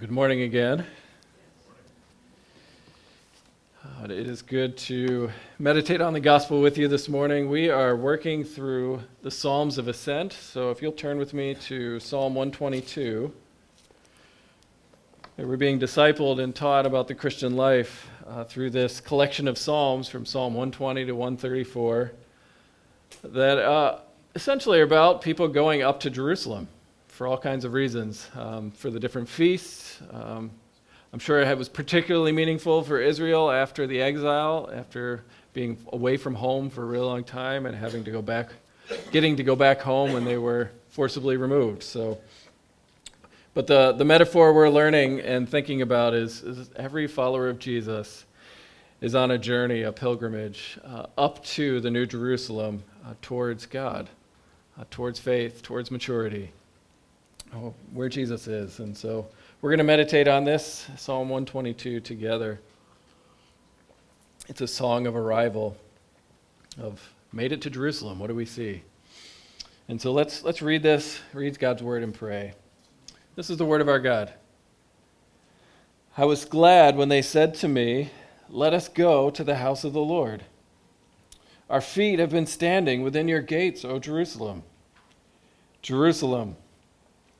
good morning again. Uh, it is good to meditate on the gospel with you this morning. We are working through the Psalms of Ascent. So if you'll turn with me to Psalm 122. We're being discipled and taught about the Christian life uh, through this collection of Psalms from Psalm 120 to 134 that uh, essentially are about people going up to Jerusalem for all kinds of reasons, um, for the different feasts. Um, I'm sure it was particularly meaningful for Israel after the exile, after being away from home for a really long time and having to go back, getting to go back home when they were forcibly removed. So, but the, the metaphor we're learning and thinking about is, is every follower of Jesus is on a journey, a pilgrimage uh, up to the New Jerusalem uh, towards God, uh, towards faith, towards maturity oh, where Jesus is. And so we're going to meditate on this, Psalm 122, together. It's a song of arrival, of made it to Jerusalem. What do we see? And so let's, let's read this, read God's word, and pray. This is the word of our God. I was glad when they said to me, Let us go to the house of the Lord. Our feet have been standing within your gates, O Jerusalem. Jerusalem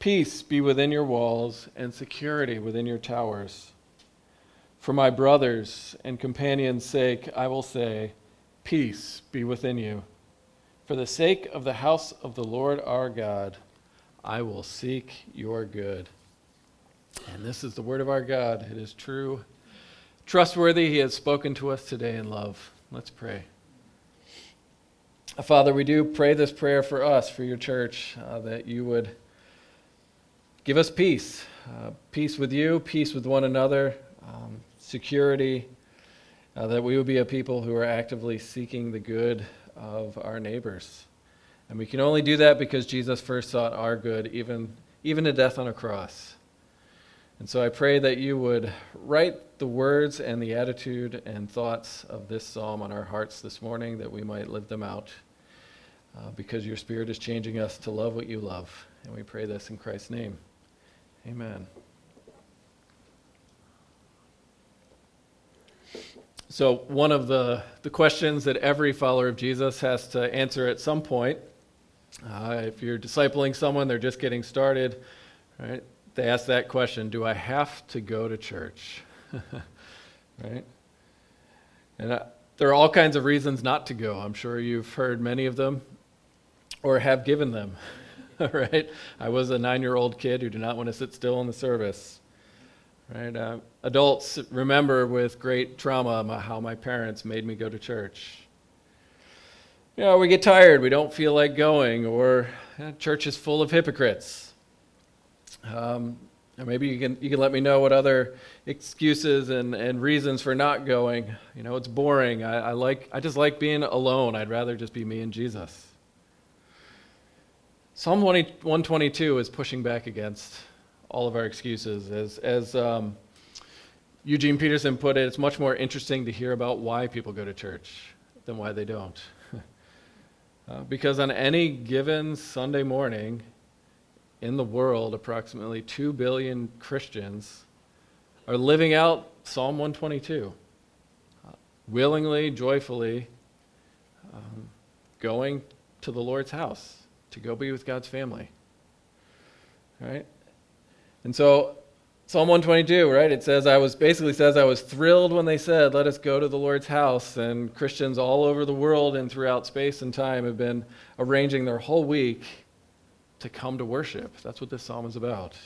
Peace be within your walls and security within your towers. For my brothers and companions' sake, I will say, Peace be within you. For the sake of the house of the Lord our God, I will seek your good. And this is the word of our God. It is true, trustworthy. He has spoken to us today in love. Let's pray. Father, we do pray this prayer for us, for your church, uh, that you would give us peace uh, peace with you, peace with one another, um, security, uh, that we would be a people who are actively seeking the good of our neighbors. And we can only do that because Jesus first sought our good, even, even to death on a cross. And so I pray that you would write the words and the attitude and thoughts of this psalm on our hearts this morning, that we might live them out, uh, because your Spirit is changing us to love what you love. And we pray this in Christ's name. Amen. So, one of the, the questions that every follower of Jesus has to answer at some point, uh, if you're discipling someone, they're just getting started, right? They ask that question Do I have to go to church? right? And uh, there are all kinds of reasons not to go. I'm sure you've heard many of them or have given them. right? I was a nine year old kid who did not want to sit still in the service. Right? Uh, adults remember with great trauma how my parents made me go to church. You know, we get tired, we don't feel like going, or church is full of hypocrites. Um, or maybe you can, you can let me know what other excuses and, and reasons for not going. You know, it's boring. I, I, like, I just like being alone. I'd rather just be me and Jesus. Psalm 20, 122 is pushing back against all of our excuses. As, as um, Eugene Peterson put it, it's much more interesting to hear about why people go to church than why they don't. uh, because on any given Sunday morning in the world, approximately 2 billion Christians are living out Psalm 122, uh, willingly, joyfully um, going to the Lord's house to go be with God's family. Right? And so Psalm 122, right? It says I was basically says I was thrilled when they said, "Let us go to the Lord's house." And Christians all over the world and throughout space and time have been arranging their whole week to come to worship. That's what this psalm is about.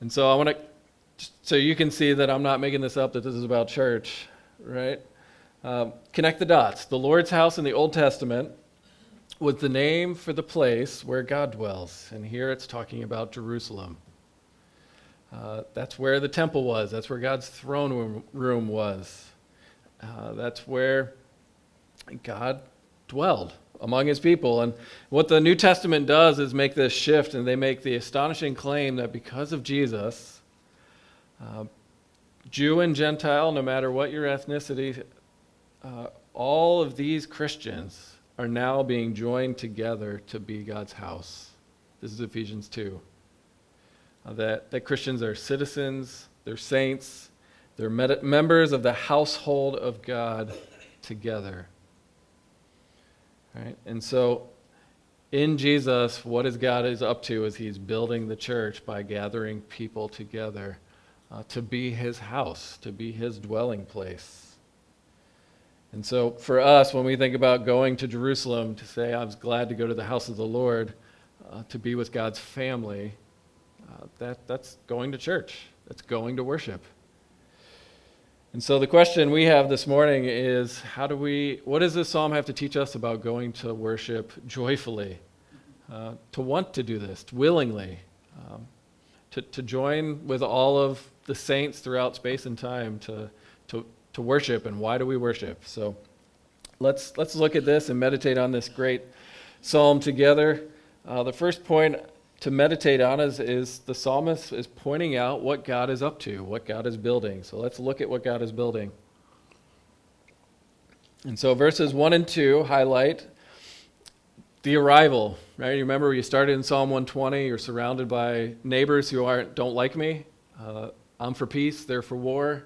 And so I want to so you can see that I'm not making this up that this is about church, right? Um, connect the dots. The Lord's house in the Old Testament was the name for the place where God dwells. And here it's talking about Jerusalem. Uh, that's where the temple was. That's where God's throne room was. Uh, that's where God dwelled among his people. And what the New Testament does is make this shift, and they make the astonishing claim that because of Jesus, uh, Jew and Gentile, no matter what your ethnicity, uh, all of these Christians are now being joined together to be God's house. This is Ephesians 2. Uh, that, that Christians are citizens, they're saints, they're med- members of the household of God together. Right? And so in Jesus, what is God is up to is he's building the church by gathering people together uh, to be his house, to be his dwelling place. And so for us, when we think about going to Jerusalem to say, I was glad to go to the house of the Lord, uh, to be with God's family, uh, that, that's going to church. That's going to worship. And so the question we have this morning is how do we, what does this psalm have to teach us about going to worship joyfully? Uh, to want to do this willingly, um, to, to join with all of the saints throughout space and time to, to, to worship and why do we worship? So let's, let's look at this and meditate on this great psalm together. Uh, the first point to meditate on is, is the psalmist is pointing out what God is up to, what God is building. So let's look at what God is building. And so verses 1 and 2 highlight the arrival, right? You remember you started in Psalm 120, you're surrounded by neighbors who aren't, don't like me. Uh, I'm for peace, they're for war.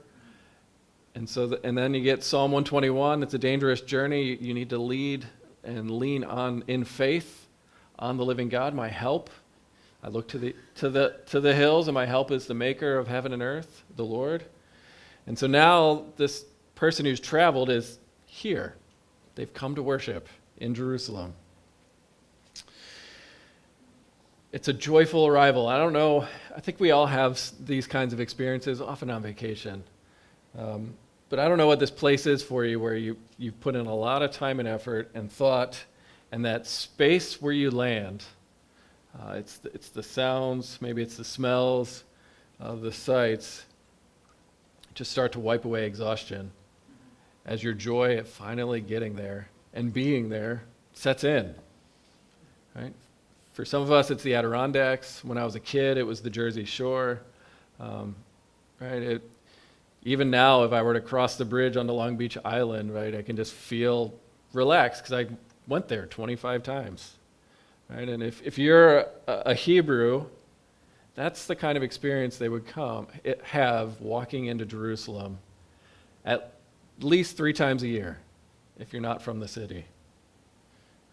And so, the, and then you get Psalm 121. It's a dangerous journey. You need to lead and lean on in faith on the living God, my help. I look to the, to, the, to the hills, and my help is the maker of heaven and earth, the Lord. And so now this person who's traveled is here. They've come to worship in Jerusalem. It's a joyful arrival. I don't know, I think we all have these kinds of experiences, often on vacation. Um, but I don't know what this place is for you where you, you've put in a lot of time and effort and thought, and that space where you land uh, it's, the, it's the sounds, maybe it's the smells, the sights. Just start to wipe away exhaustion as your joy at finally getting there and being there sets in. Right? For some of us, it's the Adirondacks. When I was a kid, it was the Jersey Shore. Um, right? It, even now, if I were to cross the bridge onto Long Beach Island, right, I can just feel relaxed because I went there 25 times. Right? And if, if you're a, a Hebrew, that's the kind of experience they would come eh, have walking into Jerusalem at least three times a year if you're not from the city.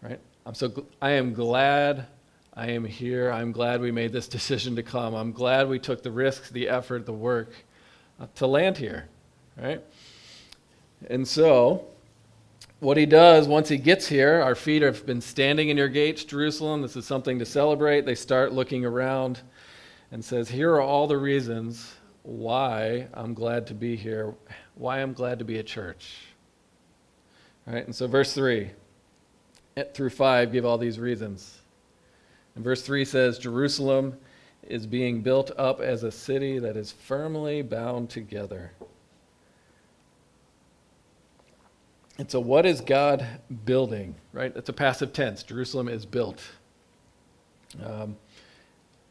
Right? I'm so I am glad I am here. I'm glad we made this decision to come. I'm glad we took the risks, the effort, the work to land here. Right? And so what he does once he gets here, our feet have been standing in your gates, Jerusalem. This is something to celebrate. They start looking around and says, Here are all the reasons why I'm glad to be here, why I'm glad to be at church. Right, and so verse 3 eh, through 5 give all these reasons. And verse 3 says, Jerusalem is being built up as a city that is firmly bound together. And so, what is God building, right? It's a passive tense. Jerusalem is built. Um,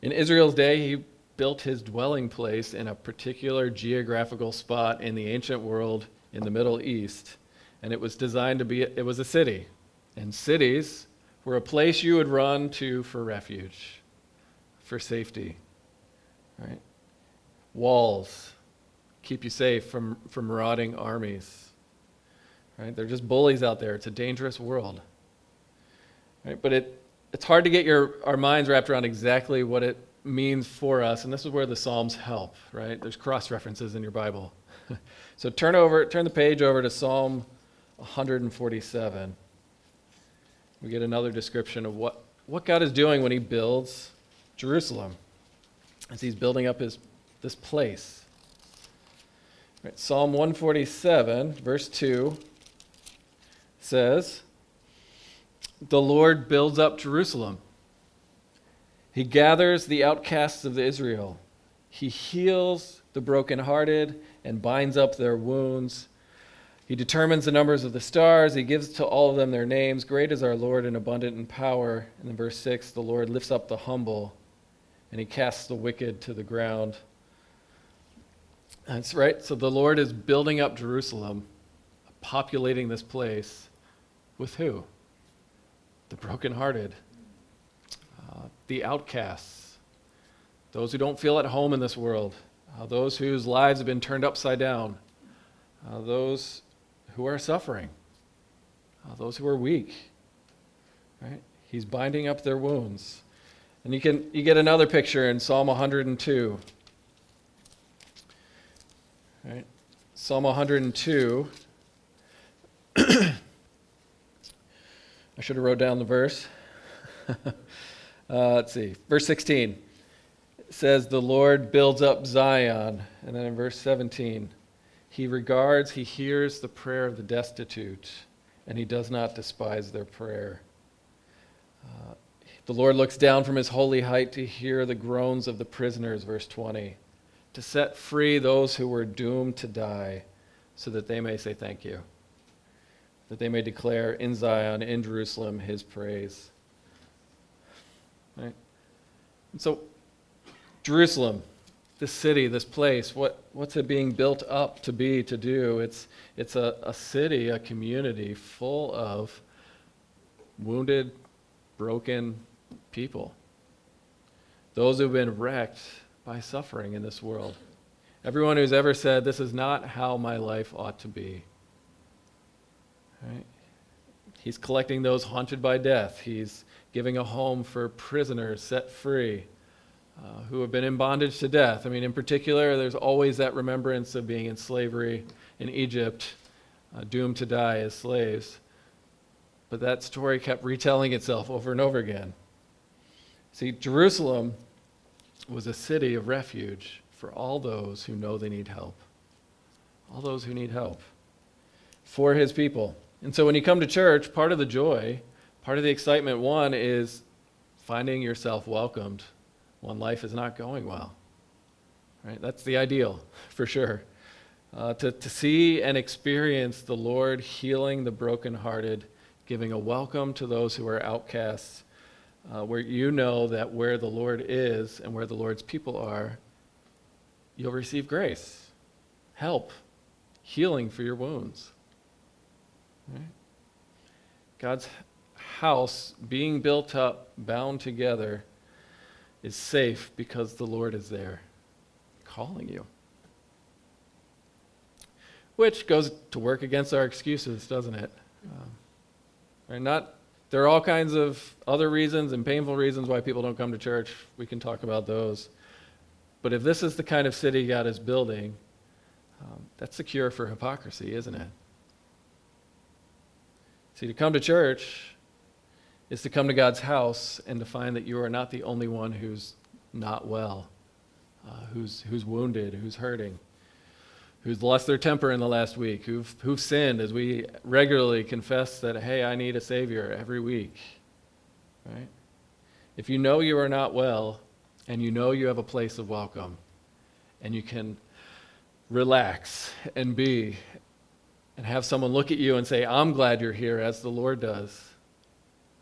in Israel's day, he built his dwelling place in a particular geographical spot in the ancient world in the Middle East. And it was designed to be, it was a city. And cities were a place you would run to for refuge, for safety, right? Walls keep you safe from, from marauding armies Right? They're just bullies out there. It's a dangerous world. Right? But it, it's hard to get your, our minds wrapped around exactly what it means for us, and this is where the Psalms help, right? There's cross references in your Bible. so turn over, turn the page over to Psalm 147. We get another description of what, what God is doing when he builds Jerusalem, as he's building up his, this place. Right, Psalm 147, verse 2 says, The Lord builds up Jerusalem. He gathers the outcasts of Israel. He heals the brokenhearted and binds up their wounds. He determines the numbers of the stars. He gives to all of them their names. Great is our Lord and abundant in power. And in verse 6, the Lord lifts up the humble and he casts the wicked to the ground. That's right. So the Lord is building up Jerusalem, populating this place with who? The brokenhearted, uh, the outcasts, those who don't feel at home in this world, uh, those whose lives have been turned upside down, uh, those who are suffering, uh, those who are weak. Right? He's binding up their wounds. And you can you get another picture in Psalm 102. Right? Psalm 102. I should have wrote down the verse. uh, let's see. Verse 16 says, The Lord builds up Zion. And then in verse 17, He regards, He hears the prayer of the destitute, and He does not despise their prayer. Uh, the Lord looks down from His holy height to hear the groans of the prisoners, verse 20 to set free those who were doomed to die, so that they may say thank you, that they may declare in Zion, in Jerusalem, his praise. Right? And so, Jerusalem, this city, this place, what, what's it being built up to be, to do? It's, it's a, a city, a community full of wounded, broken people. Those who've been wrecked by suffering in this world. Everyone who's ever said, This is not how my life ought to be. Right? He's collecting those haunted by death. He's giving a home for prisoners set free uh, who have been in bondage to death. I mean, in particular, there's always that remembrance of being in slavery in Egypt, uh, doomed to die as slaves. But that story kept retelling itself over and over again. See, Jerusalem was a city of refuge for all those who know they need help. All those who need help for his people. And so when you come to church, part of the joy, part of the excitement, one is finding yourself welcomed when life is not going well. Right? That's the ideal, for sure. Uh, to, to see and experience the Lord healing the brokenhearted, giving a welcome to those who are outcasts, uh, where you know that where the Lord is and where the Lord's people are, you'll receive grace, help, healing for your wounds. Right? God's house being built up, bound together, is safe because the Lord is there calling you. Which goes to work against our excuses, doesn't it? Um, right? Not there are all kinds of other reasons and painful reasons why people don't come to church. We can talk about those. But if this is the kind of city God is building, um, that's the cure for hypocrisy, isn't it? See, to come to church is to come to God's house and to find that you are not the only one who's not well, uh, who's, who's wounded, who's hurting who's lost their temper in the last week, who've, who've sinned, as we regularly confess that, hey, I need a Savior every week. Right? If you know you are not well, and you know you have a place of welcome, and you can relax and be, and have someone look at you and say, I'm glad you're here, as the Lord does.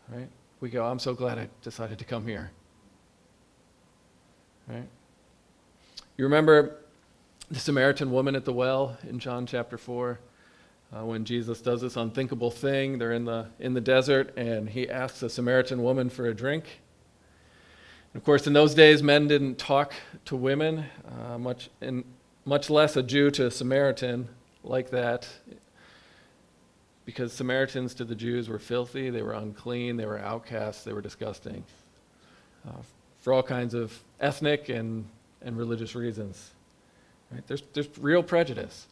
Right? We go, I'm so glad I decided to come here. Right? You remember the Samaritan woman at the well in John chapter 4. Uh, when Jesus does this unthinkable thing, they're in the, in the desert, and he asks a Samaritan woman for a drink. And of course, in those days, men didn't talk to women, uh, much, in, much less a Jew to a Samaritan like that, because Samaritans to the Jews were filthy, they were unclean, they were outcasts, they were disgusting, uh, for all kinds of ethnic and, and religious reasons. Right? There's, there's real prejudice.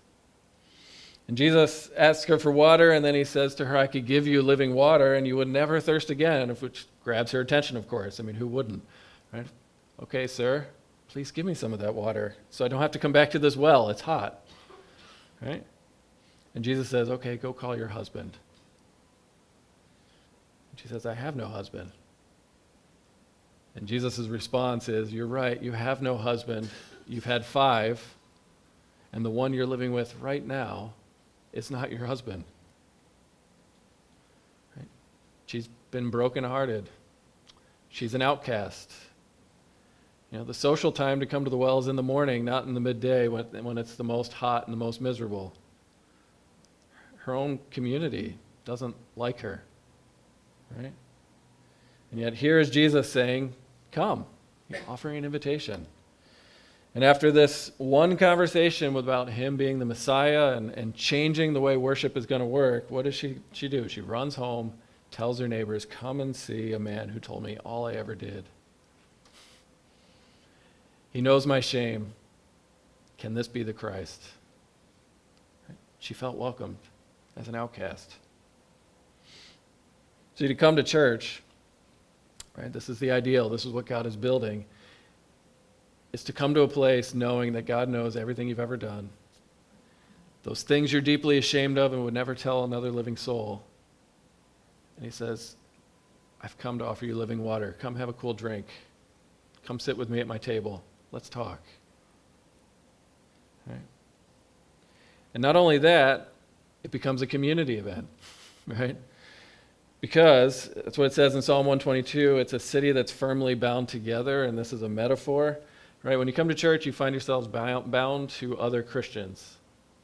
And Jesus asks her for water, and then he says to her, I could give you living water, and you would never thirst again, which grabs her attention, of course. I mean, who wouldn't? Right? Okay, sir, please give me some of that water so I don't have to come back to this well. It's hot. Right? And Jesus says, Okay, go call your husband. And she says, I have no husband. And Jesus' response is, You're right, you have no husband you've had five, and the one you're living with right now is not your husband. Right? She's been brokenhearted. She's an outcast. You know, the social time to come to the well is in the morning, not in the midday when, when it's the most hot and the most miserable. Her own community doesn't like her. Right? And yet here is Jesus saying, Come, offering an invitation. And after this one conversation about him being the Messiah and, and changing the way worship is going to work, what does she, she do? She runs home, tells her neighbors, Come and see a man who told me all I ever did. He knows my shame. Can this be the Christ? She felt welcomed as an outcast. See, to come to church, right, this is the ideal, this is what God is building, is to come to a place knowing that God knows everything you've ever done, those things you're deeply ashamed of and would never tell another living soul. And He says, I've come to offer you living water. Come have a cool drink. Come sit with me at my table. Let's talk. Right? And not only that, it becomes a community event, right? Because that's what it says in Psalm 122 it's a city that's firmly bound together, and this is a metaphor, right? When you come to church, you find yourselves bound to other Christians.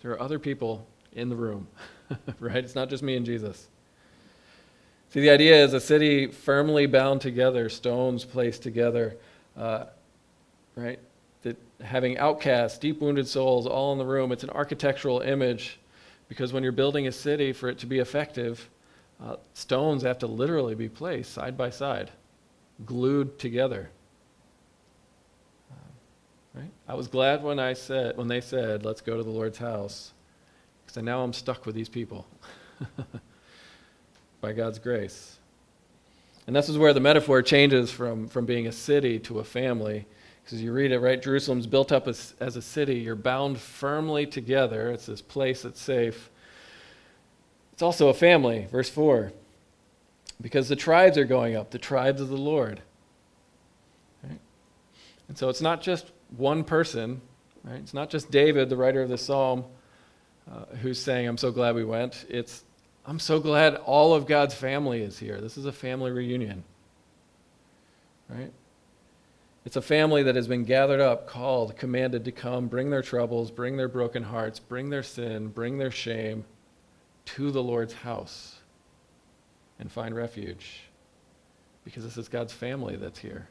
There are other people in the room, right? It's not just me and Jesus. See, the idea is a city firmly bound together, stones placed together. Uh, right? That having outcasts, deep wounded souls all in the room, it's an architectural image because when you're building a city, for it to be effective, uh, stones have to literally be placed side by side, glued together. Right? I was glad when I said when they said, "Let's go to the Lord's house," because now I'm stuck with these people by God's grace. And this is where the metaphor changes from, from being a city to a family. Because you read it, right? Jerusalem's built up as, as a city. You're bound firmly together. It's this place that's safe. It's also a family, verse 4. Because the tribes are going up, the tribes of the Lord. Right? And so it's not just one person, right? It's not just David, the writer of the psalm, uh, who's saying, I'm so glad we went. It's, I'm so glad all of God's family is here. This is a family reunion. Right? It's a family that has been gathered up, called, commanded to come, bring their troubles, bring their broken hearts, bring their sin, bring their shame to the Lord's house and find refuge. Because this is God's family that's here.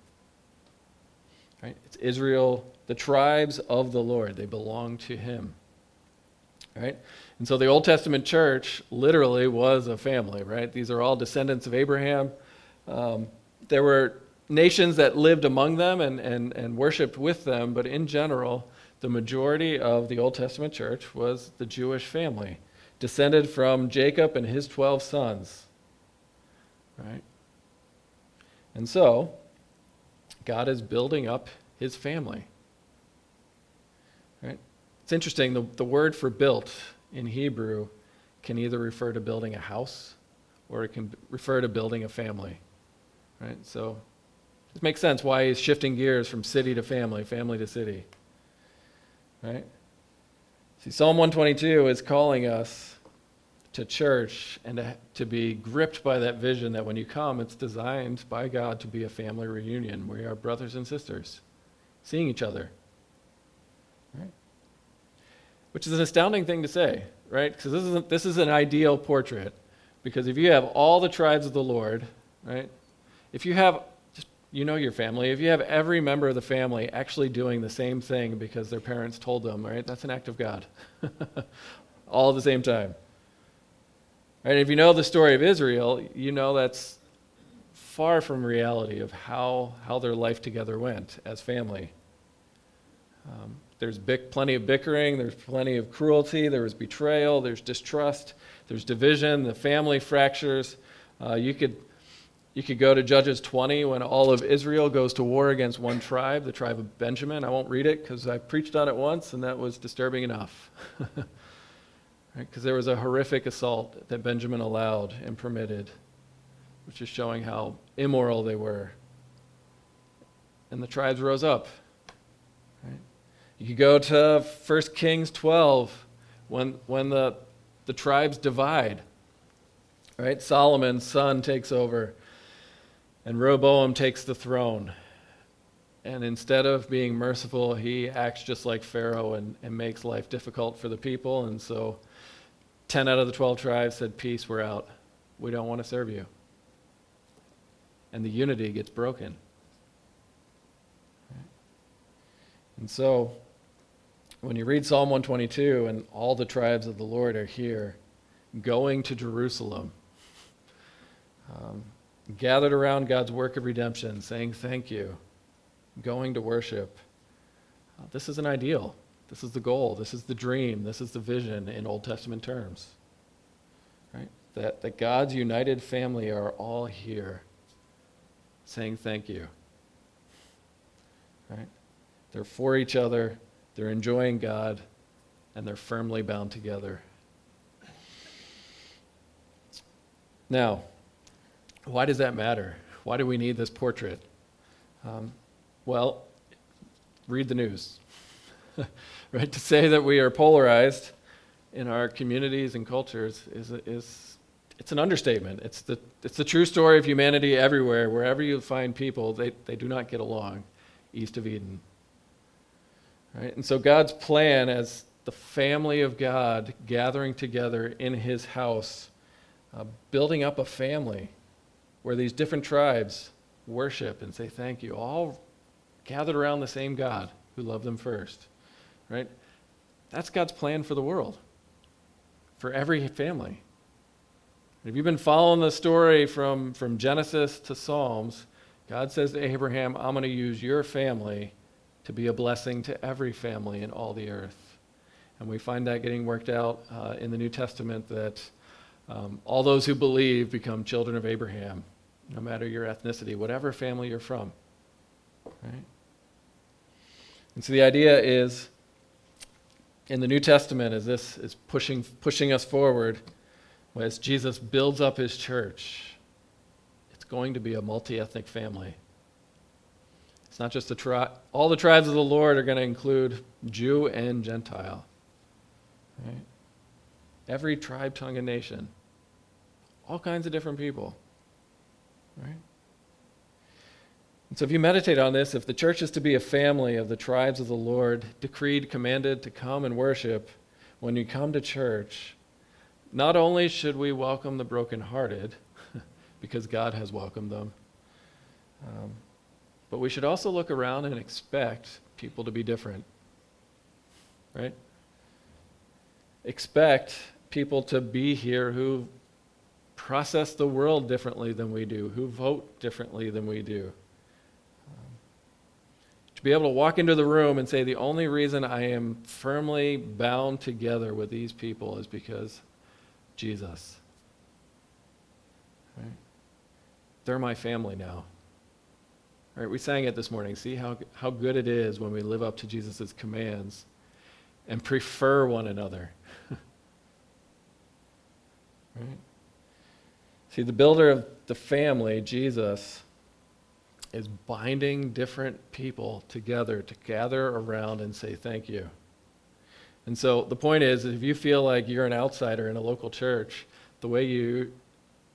Right? It's Israel, the tribes of the Lord. They belong to him. Right? And so the Old Testament church literally was a family, right? These are all descendants of Abraham. Um, there were nations that lived among them and, and, and worshiped with them, but in general, the majority of the Old Testament church was the Jewish family, descended from Jacob and his 12 sons. Right? And so, God is building up his family. Right? It's interesting, the, the word for built in Hebrew can either refer to building a house or it can refer to building a family. Right? So it makes sense why he's shifting gears from city to family, family to city. Right? See, Psalm 122 is calling us to church and to, to be gripped by that vision that when you come, it's designed by God to be a family reunion. We are brothers and sisters, seeing each other. Right? Which is an astounding thing to say, right? Because this is, this is an ideal portrait. Because if you have all the tribes of the Lord, right? If you have you know your family. If you have every member of the family actually doing the same thing because their parents told them, right, that's an act of God. All at the same time. Right? If you know the story of Israel, you know that's far from reality of how, how their life together went as family. Um, there's bic- plenty of bickering, there's plenty of cruelty, there was betrayal, there's distrust, there's division, the family fractures. Uh, you could you could go to Judges 20 when all of Israel goes to war against one tribe, the tribe of Benjamin. I won't read it because I preached on it once and that was disturbing enough. Because right? there was a horrific assault that Benjamin allowed and permitted, which is showing how immoral they were. And the tribes rose up. Right? You could go to 1 Kings 12 when, when the, the tribes divide. Right? Solomon's son takes over, and Rehoboam takes the throne. And instead of being merciful, he acts just like Pharaoh and, and makes life difficult for the people. And so 10 out of the 12 tribes said, Peace, we're out. We don't want to serve you. And the unity gets broken. And so, when you read Psalm 122 and all the tribes of the Lord are here, going to Jerusalem, um, gathered around God's work of redemption, saying thank you, going to worship. Uh, this is an ideal. This is the goal. This is the dream. This is the vision in Old Testament terms. Right? That, that God's united family are all here saying thank you. Right? They're for each other, they're enjoying God, and they're firmly bound together. Now, why does that matter? Why do we need this portrait? Um, well, read the news. right? To say that we are polarized in our communities and cultures is, is it's an understatement. It's the, it's the true story of humanity everywhere. Wherever you find people, they, they do not get along east of Eden. Right? And so God's plan as the family of God gathering together in his house, uh, building up a family where these different tribes worship and say thank you, all gathered around the same God who loved them first. Right? That's God's plan for the world, for every family. If you've been following the story from, from Genesis to Psalms, God says to Abraham, I'm going to use your family to be a blessing to every family in all the earth. And we find that getting worked out uh, in the New Testament that um, all those who believe become children of Abraham, no matter your ethnicity, whatever family you're from. Right? And so the idea is in the New Testament, as this is pushing, pushing us forward, as Jesus builds up his church, it's going to be a multi ethnic family. It's not just the tribe, all the tribes of the Lord are going to include Jew and Gentile. Right? Every tribe, tongue, and nation. All kinds of different people. Right? And so, if you meditate on this, if the church is to be a family of the tribes of the Lord, decreed, commanded to come and worship, when you come to church, not only should we welcome the brokenhearted, because God has welcomed them, um, but we should also look around and expect people to be different. Right? Expect people to be here who process the world differently than we do, who vote differently than we do be able to walk into the room and say, the only reason I am firmly bound together with these people is because Jesus. Right? They're my family now. Right? We sang it this morning. See how, how good it is when we live up to Jesus' commands and prefer one another. right? See, the builder of the family, Jesus, is binding different people together to gather around and say thank you. And so the point is, if you feel like you're an outsider in a local church, the way you,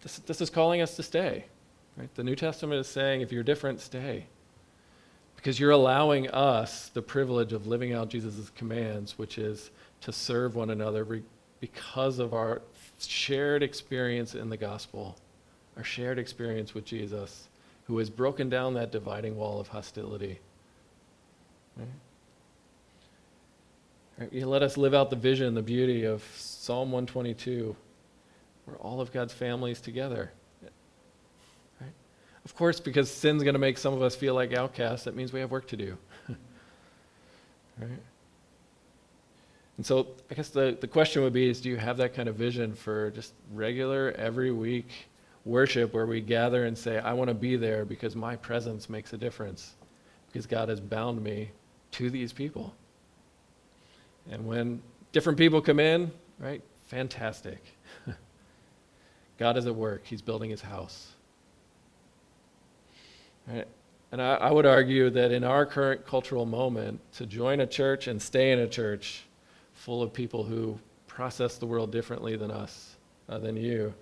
this, this is calling us to stay. Right? The New Testament is saying, if you're different, stay. Because you're allowing us the privilege of living out Jesus' commands, which is to serve one another re- because of our shared experience in the gospel, our shared experience with Jesus who has broken down that dividing wall of hostility. Right? Right, you let us live out the vision, the beauty of Psalm 122, where all of God's families together. Right? Of course, because sin's going to make some of us feel like outcasts, that means we have work to do. right? And so I guess the, the question would be is do you have that kind of vision for just regular, every week worship where we gather and say, I want to be there because my presence makes a difference, because God has bound me to these people. And when different people come in, right, fantastic. God is at work, He's building His house. Right? And I, I would argue that in our current cultural moment, to join a church and stay in a church full of people who process the world differently than us, uh, than you,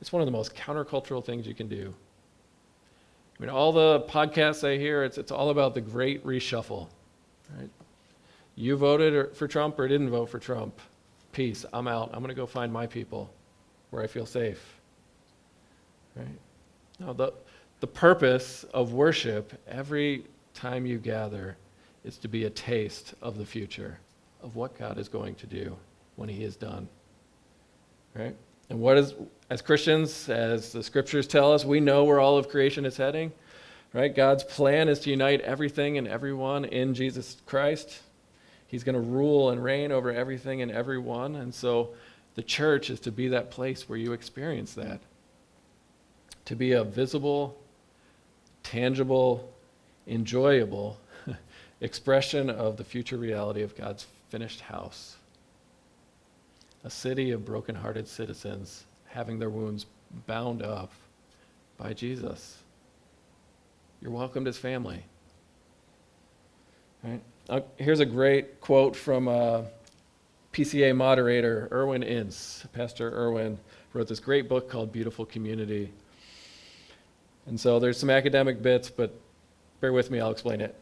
it's one of the most countercultural things you can do. I mean, all the podcasts I hear, it's, it's all about the great reshuffle, right? You voted for Trump or didn't vote for Trump. Peace. I'm out. I'm going to go find my people where I feel safe. Right? Now, the, the purpose of worship every time you gather is to be a taste of the future, of what God is going to do when He is done. Right? And what is, as Christians, as the scriptures tell us, we know where all of creation is heading. Right? God's plan is to unite everything and everyone in Jesus Christ. He's going to rule and reign over everything and everyone. And so the church is to be that place where you experience that. To be a visible, tangible, enjoyable expression of the future reality of God's finished house a city of broken-hearted citizens having their wounds bound up by Jesus. You're welcomed as family. Right? Uh, here's a great quote from uh, PCA moderator Irwyn Ince. Pastor Irwyn wrote this great book called Beautiful Community. And so there's some academic bits, but bear with me, I'll explain it.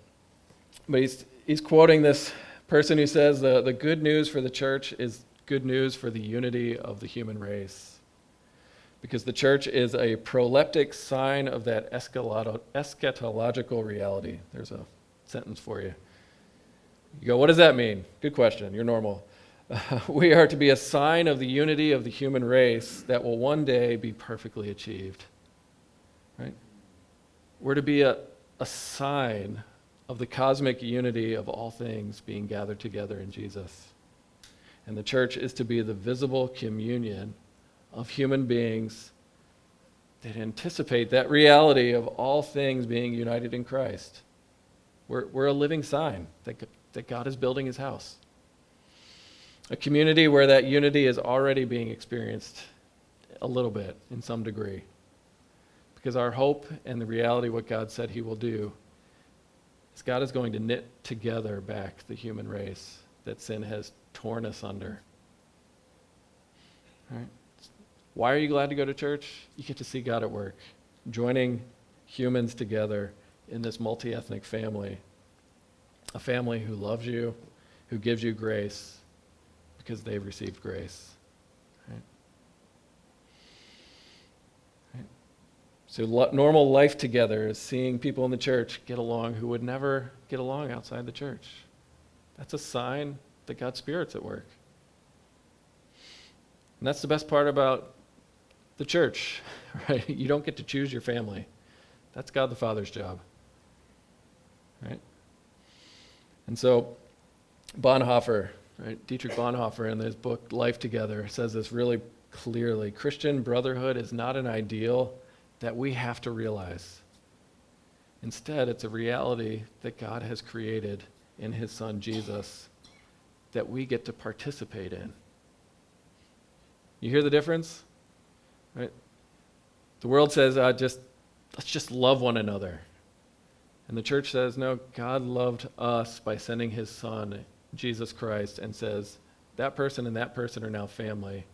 But he's, he's quoting this person who says the, the good news for the church is good news for the unity of the human race. Because the church is a proleptic sign of that eschatological reality. There's a sentence for you. You go, what does that mean? Good question. You're normal. Uh, we are to be a sign of the unity of the human race that will one day be perfectly achieved. Right? We're to be a, a sign of the cosmic unity of all things being gathered together in Jesus. And the church is to be the visible communion of human beings that anticipate that reality of all things being united in Christ. We're, we're a living sign that, that God is building his house. A community where that unity is already being experienced a little bit in some degree. Because our hope and the reality of what God said he will do is God is going to knit together back the human race that sin has torn us under. Right? Why are you glad to go to church? You get to see God at work, joining humans together in this multi ethnic family. A family who loves you, who gives you grace because they've received grace. So, lo- normal life together is seeing people in the church get along who would never get along outside the church. That's a sign that God's Spirit's at work. And that's the best part about the church, right? You don't get to choose your family. That's God the Father's job. Right? And so Bonhoeffer, right? Dietrich Bonhoeffer in his book Life Together says this really clearly. Christian brotherhood is not an ideal that we have to realize. Instead, it's a reality that God has created in his son Jesus that we get to participate in. You hear the difference? Right? The world says, uh, just, let's just love one another. And the church says, no, God loved us by sending his son, Jesus Christ, and says, that person and that person are now family.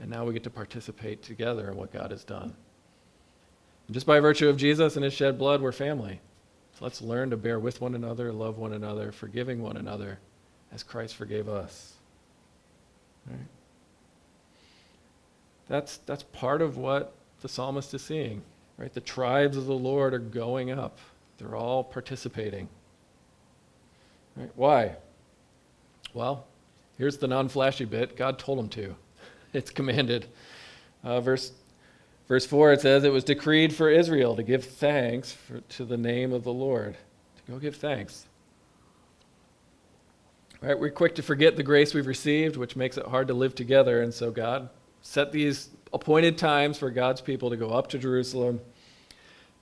And now we get to participate together in what God has done. And just by virtue of Jesus and his shed blood, we're family. So let's learn to bear with one another, love one another, forgiving one another as Christ forgave us. Right? That's, that's part of what the psalmist is seeing. Right? The tribes of the Lord are going up. They're all participating. Right? Why? Well, here's the non-flashy bit. God told them to. It's commanded. Uh, verse Verse 4, it says, It was decreed for Israel to give thanks for, to the name of the Lord. To go give thanks. Right, we're quick to forget the grace we've received, which makes it hard to live together. And so God set these appointed times for God's people to go up to Jerusalem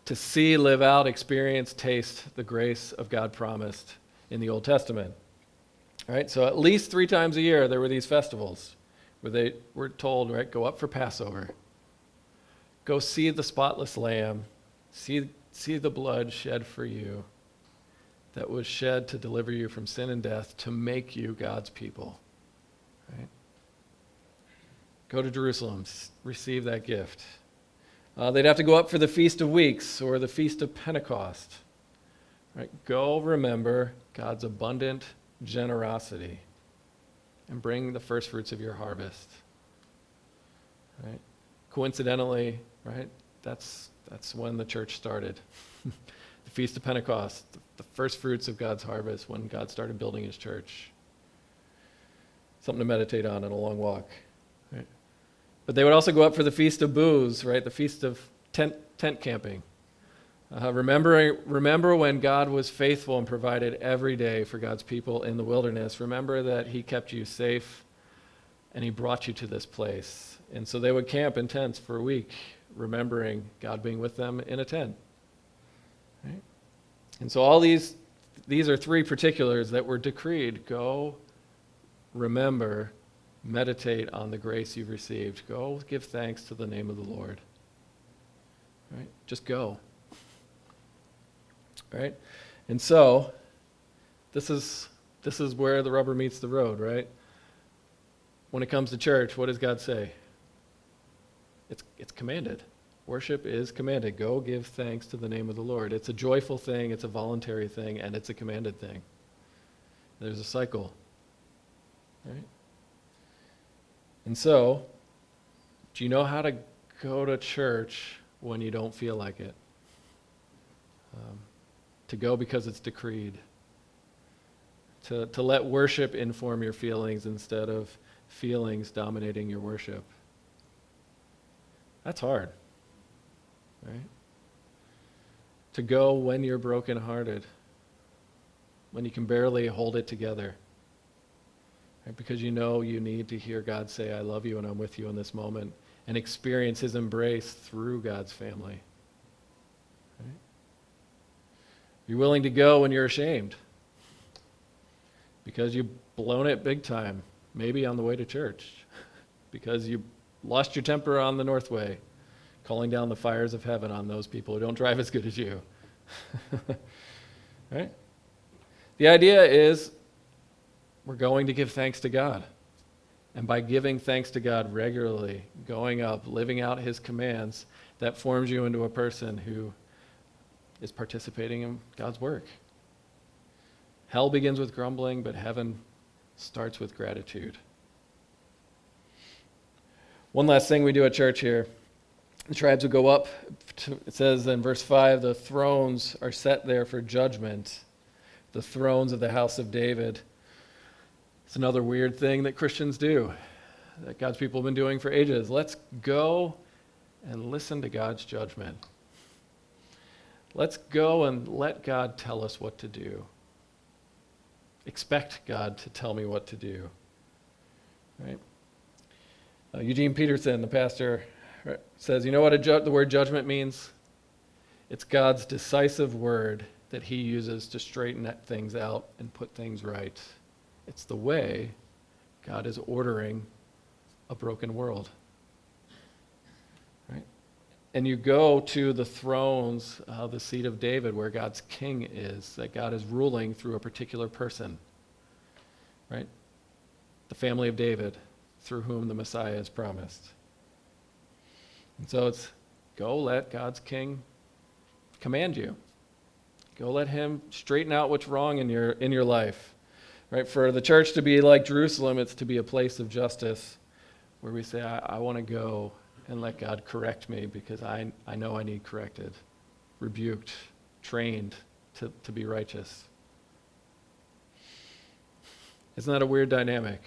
to see, live out, experience, taste the grace of God promised in the Old Testament. Right? So at least three times a year there were these festivals where they were told, right, go up for Passover. Go see the spotless lamb. See see the blood shed for you that was shed to deliver you from sin and death to make you God's people. Right? Go to Jerusalem, receive that gift. Uh, they'd have to go up for the Feast of Weeks or the Feast of Pentecost. Right? Go remember God's abundant generosity and bring the first fruits of your harvest. Right? Coincidentally, right? That's that's when the church started. the Feast of Pentecost, the first fruits of God's harvest when God started building his church. Something to meditate on in a long walk. But they would also go up for the Feast of Booths, right? The Feast of tent, tent camping. Uh, remember, remember when God was faithful and provided every day for God's people in the wilderness. Remember that He kept you safe and He brought you to this place. And so they would camp in tents for a week, remembering God being with them in a tent. Right? And so all these, these are three particulars that were decreed. Go, remember, meditate on the grace you've received. Go give thanks to the name of the Lord. Right? Just go right? And so, this is, this is where the rubber meets the road, right? When it comes to church, what does God say? It's, it's commanded. Worship is commanded. Go give thanks to the name of the Lord. It's a joyful thing, it's a voluntary thing, and it's a commanded thing. There's a cycle, right? And so, do you know how to go to church when you don't feel like it? Um, to go because it's decreed, to, to let worship inform your feelings instead of feelings dominating your worship. That's hard, right? To go when you're brokenhearted, when you can barely hold it together, right? because you know you need to hear God say, I love you and I'm with you in this moment, and experience His embrace through God's family. You're willing to go when you're ashamed because you've blown it big time, maybe on the way to church, because you lost your temper on the Northway, calling down the fires of heaven on those people who don't drive as good as you. right? The idea is we're going to give thanks to God. And by giving thanks to God regularly, going up, living out his commands, that forms you into a person who is participating in God's work. Hell begins with grumbling, but heaven starts with gratitude. One last thing we do at church here. The tribes will go up. To, it says in verse 5 the thrones are set there for judgment, the thrones of the house of David. It's another weird thing that Christians do, that God's people have been doing for ages. Let's go and listen to God's judgment. Let's go and let God tell us what to do. Expect God to tell me what to do. Right? Uh, Eugene Peterson, the pastor, says, You know what ju- the word judgment means? It's God's decisive word that he uses to straighten things out and put things right. It's the way God is ordering a broken world Right? and you go to the thrones, uh, the seat of David, where God's king is, that God is ruling through a particular person, right? The family of David, through whom the Messiah is promised. And so it's go let God's king command you. Go let him straighten out what's wrong in your, in your life. Right? For the church to be like Jerusalem, it's to be a place of justice where we say, I, I want to go and let God correct me because I, I know I need corrected, rebuked, trained to, to be righteous. Isn't that a weird dynamic?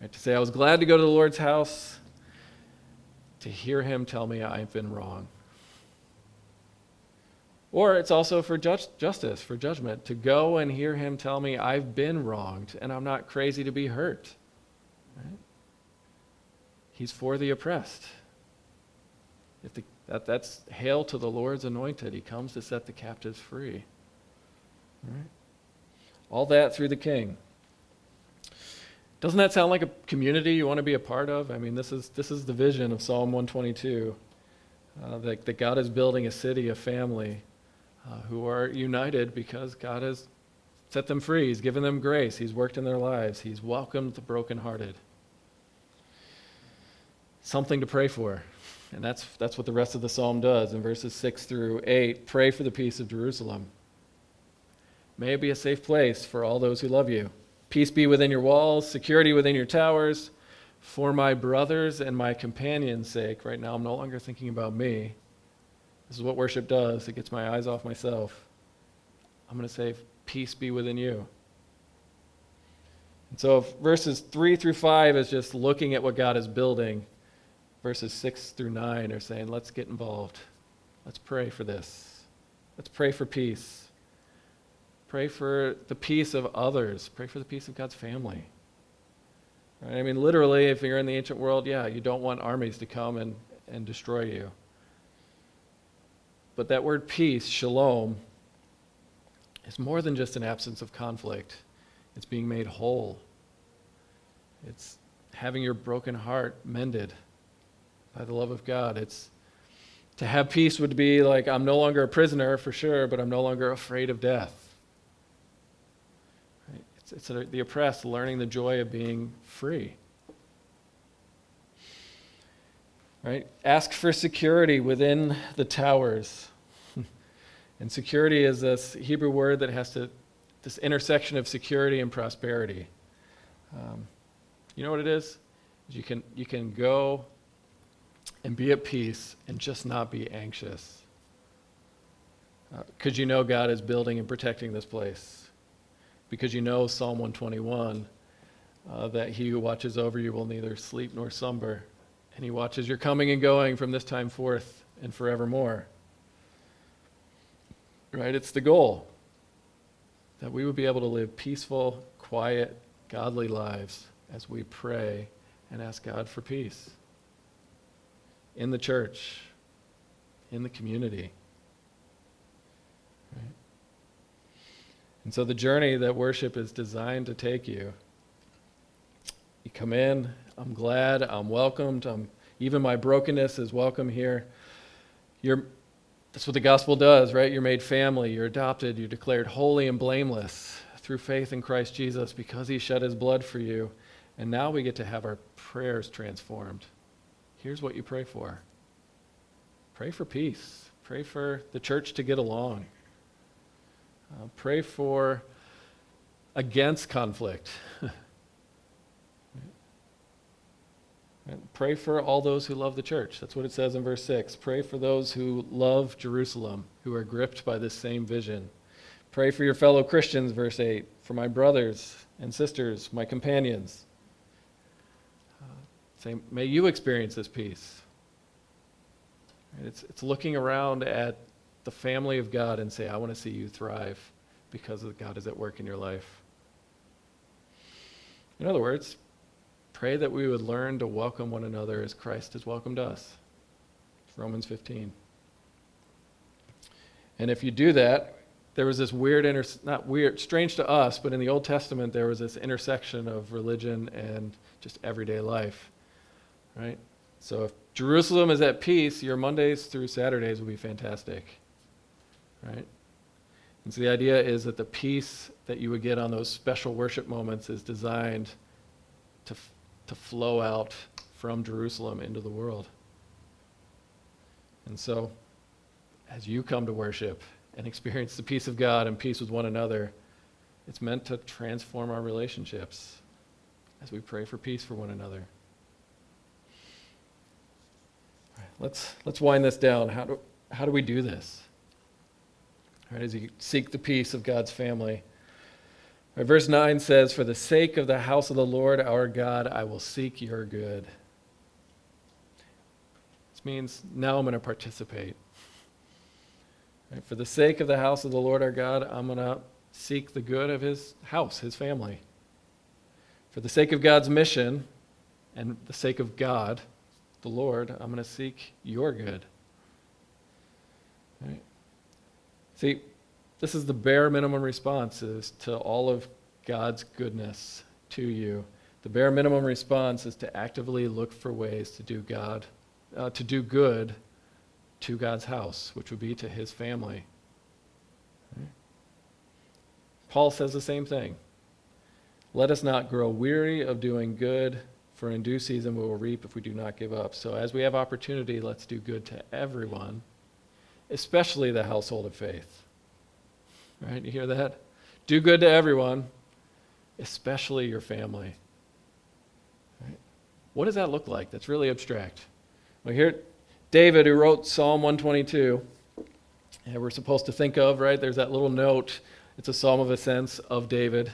Right? To say, I was glad to go to the Lord's house, to hear him tell me I've been wrong. Or it's also for justice, for judgment, to go and hear him tell me I've been wronged and I'm not crazy to be hurt. Right? He's for the oppressed. If the, that, that's hail to the Lord's anointed. He comes to set the captives free. All that through the king. Doesn't that sound like a community you want to be a part of? I mean, this is, this is the vision of Psalm 122 uh, that, that God is building a city, a family uh, who are united because God has set them free. He's given them grace. He's worked in their lives. He's welcomed the brokenhearted. Something to pray for. And that's, that's what the rest of the psalm does in verses 6 through 8. Pray for the peace of Jerusalem. May it be a safe place for all those who love you. Peace be within your walls, security within your towers. For my brothers and my companions' sake, right now I'm no longer thinking about me. This is what worship does it gets my eyes off myself. I'm going to say, Peace be within you. And so, verses 3 through 5 is just looking at what God is building. Verses 6 through 9 are saying, Let's get involved. Let's pray for this. Let's pray for peace. Pray for the peace of others. Pray for the peace of God's family. Right? I mean, literally, if you're in the ancient world, yeah, you don't want armies to come and, and destroy you. But that word peace, shalom, is more than just an absence of conflict. It's being made whole. It's having your broken heart mended by the love of God. It's to have peace would be like I'm no longer a prisoner for sure, but I'm no longer afraid of death. It's, it's the oppressed learning the joy of being free. Right? Ask for security within the towers. and security is this Hebrew word that has to, this intersection of security and prosperity. Um, you know what it is? You can, you can go and be at peace and just not be anxious. Because uh, you know God is building and protecting this place because you know Psalm 121 uh, that he who watches over you will neither sleep nor slumber, and he watches your coming and going from this time forth and forevermore. Right? It's the goal that we would be able to live peaceful, quiet, godly lives as we pray and ask God for peace in the church, in the community. And so the journey that worship is designed to take you. You come in, I'm glad, I'm welcomed, I'm, even my brokenness is welcome here. You're, that's what the gospel does, right? You're made family, you're adopted, you're declared holy and blameless through faith in Christ Jesus because he shed his blood for you. And now we get to have our prayers transformed. Here's what you pray for pray for peace, pray for the church to get along. Uh, pray for against conflict. Pray for all those who love the church. That's what it says in verse 6. Pray for those who love Jerusalem, who are gripped by this same vision. Pray for your fellow Christians, verse 8, for my brothers and sisters, my companions. Uh, say, may you experience this peace. It's, it's looking around at the family of God and say, I want to see you thrive because God is at work in your life. In other words, pray that we would learn to welcome one another as Christ has welcomed us. Romans 15. And if you do that, there was this weird, inter- not weird, strange to us, but in the Old Testament, there was this intersection of religion and just everyday life, right? So if Jerusalem is at peace, your Mondays through Saturdays will be fantastic right? And so the idea is that the peace that you would get on those special worship moments is designed to, to flow out from Jerusalem into the world. And so, as you come to worship and experience the peace of God and peace with one another, it's meant to transform our relationships as we pray for peace for one another. let's, let's wind this down. How do, how do we do this? right, as you seek the peace of God's family. Verse 9 says, For the sake of the house of the Lord our God, I will seek your good. This means now I'm going to participate. For the sake of the house of the Lord our God, I'm going to seek the good of his house, his family. For the sake of God's mission and the sake of God, the Lord, I'm going to seek your good. Right? See, this is the bare minimum response is to all of God's goodness to you. The bare minimum response is to actively look for ways to do God, uh, to do good to God's house, which would be to his family. Paul says the same thing. Let us not grow weary of doing good, for in due season we will reap if we do not give up. So, as we have opportunity, let's do good to everyone, especially the household of faith. Right? You hear that? Do good to everyone, especially your family. Right? What does that look like? That's really abstract. Well, here, David, who wrote Psalm 122, and we're supposed to think of, right? There's that little note. It's a psalm of ascents of David.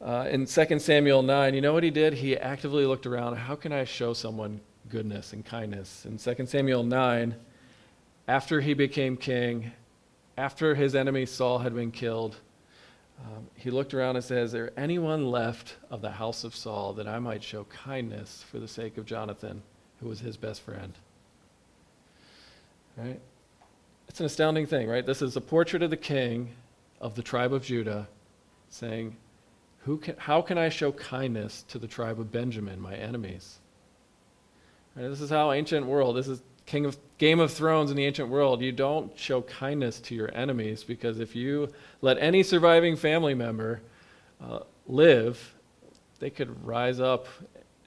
Uh, in 2 Samuel 9, you know what he did? He actively looked around. How can I show someone goodness and kindness? In 2 Samuel 9, after he became king, after his enemy Saul had been killed, um, he looked around and said, Is there anyone left of the house of Saul that I might show kindness for the sake of Jonathan, who was his best friend? Right? It's an astounding thing, right? This is a portrait of the king of the tribe of Judah saying, Who can, How can I show kindness to the tribe of Benjamin, my enemies? Right, this is how ancient world, this is King of Game of Thrones in the ancient world. You don't show kindness to your enemies because if you let any surviving family member uh, live, they could rise up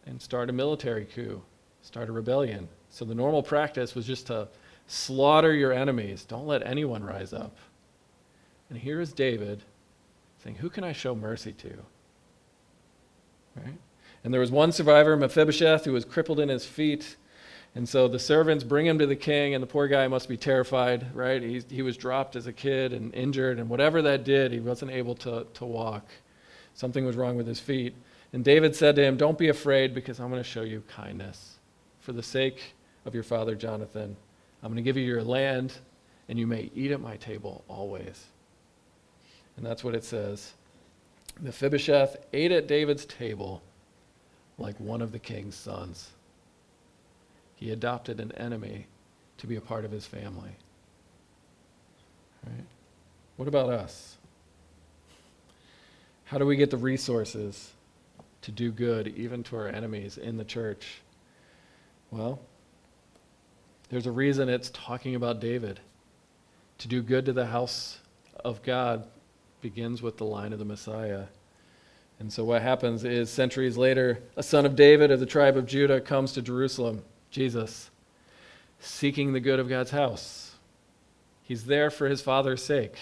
and start a military coup, start a rebellion. So the normal practice was just to slaughter your enemies. Don't let anyone rise up. And here is David saying, Who can I show mercy to? Right? And there was one survivor, Mephibosheth, who was crippled in his feet. And so the servants bring him to the king, and the poor guy must be terrified, right? He, he was dropped as a kid and injured, and whatever that did, he wasn't able to, to walk. Something was wrong with his feet. And David said to him, Don't be afraid, because I'm going to show you kindness. For the sake of your father Jonathan, I'm going to give you your land, and you may eat at my table always. And that's what it says. Mephibosheth ate at David's table like one of the king's sons. He adopted an enemy to be a part of his family. Right? What about us? How do we get the resources to do good even to our enemies in the church? Well, there's a reason it's talking about David. To do good to the house of God begins with the line of the Messiah. And so what happens is centuries later, a son of David of the tribe of Judah comes to Jerusalem, Jesus, seeking the good of God's house. He's there for his father's sake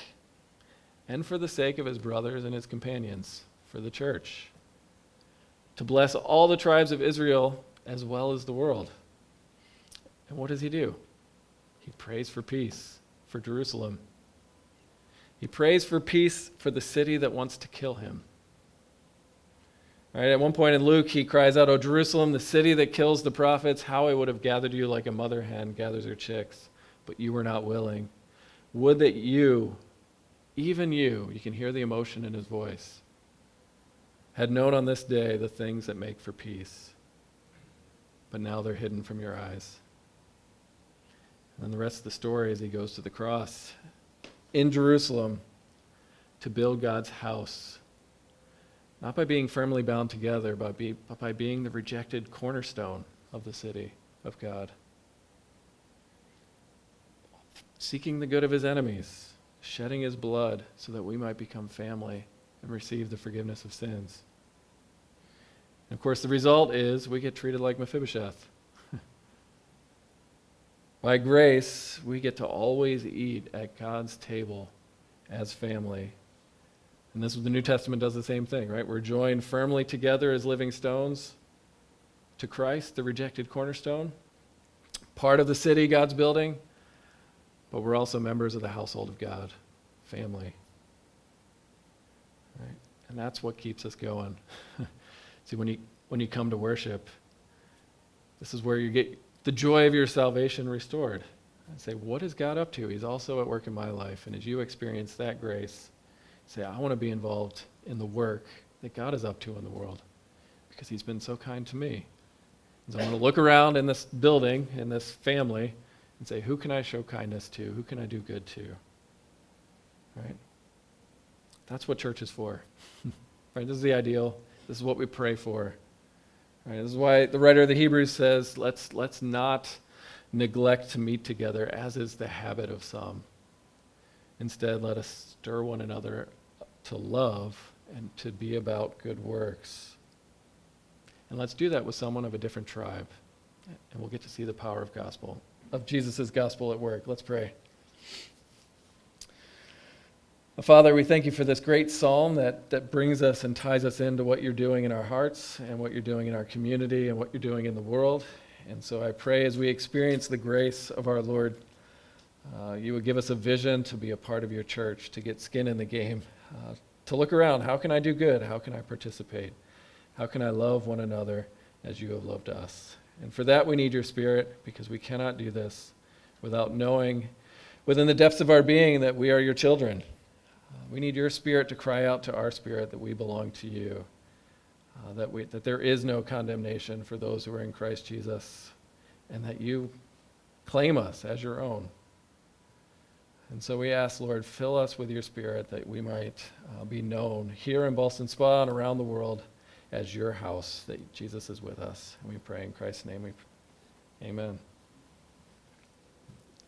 and for the sake of his brothers and his companions, for the church, to bless all the tribes of Israel as well as the world. And what does he do? He prays for peace for Jerusalem. He prays for peace for the city that wants to kill him. Right, at one point in Luke, he cries out, O Jerusalem, the city that kills the prophets, how I would have gathered you like a mother hen gathers her chicks, but you were not willing. Would that you, even you, you can hear the emotion in his voice, had known on this day the things that make for peace, but now they're hidden from your eyes. And then the rest of the story is he goes to the cross in Jerusalem to build God's house. Not by being firmly bound together, but, be, but by being the rejected cornerstone of the city of God. Seeking the good of his enemies, shedding his blood so that we might become family and receive the forgiveness of sins. And of course, the result is we get treated like Mephibosheth. By grace, we get to always eat at God's table as family. And this the New Testament does the same thing, right? We're joined firmly together as living stones to Christ, the rejected cornerstone, part of the city God's building, but we're also members of the household of God, family. Right? And that's what keeps us going. See, when you when you come to worship, this is where you get the joy of your salvation restored. And say, what is God up to? He's also at work in my life. And as you experience that grace, say, I want to be involved in the work that God is up to in the world because he's been so kind to me. And so I want to look around in this building, in this family, and say, who can I show kindness to? Who can I do good to? Right? That's what church is for. right? This is the ideal. This is what we pray for. Right, this is why the writer of the Hebrews says, let's, let's not neglect to meet together, as is the habit of some. Instead, let us stir one another to love and to be about good works. And let's do that with someone of a different tribe. And we'll get to see the power of gospel, of Jesus' gospel at work. Let's pray. Father, we thank you for this great psalm that, that brings us and ties us into what you're doing in our hearts and what you're doing in our community and what you're doing in the world. And so I pray as we experience the grace of our Lord, uh, you would give us a vision to be a part of your church, to get skin in the game, uh, to look around. How can I do good? How can I participate? How can I love one another as you have loved us? And for that, we need your spirit because we cannot do this without knowing within the depths of our being that we are your children we need your spirit to cry out to our spirit that we belong to you, uh, that, we, that there is no condemnation for those who are in Christ Jesus, and that you claim us as your own. And so we ask, Lord, fill us with your spirit that we might uh, be known here in Ballston Spa and around the world as your house, that Jesus is with us. And we pray in Christ's name. We, amen.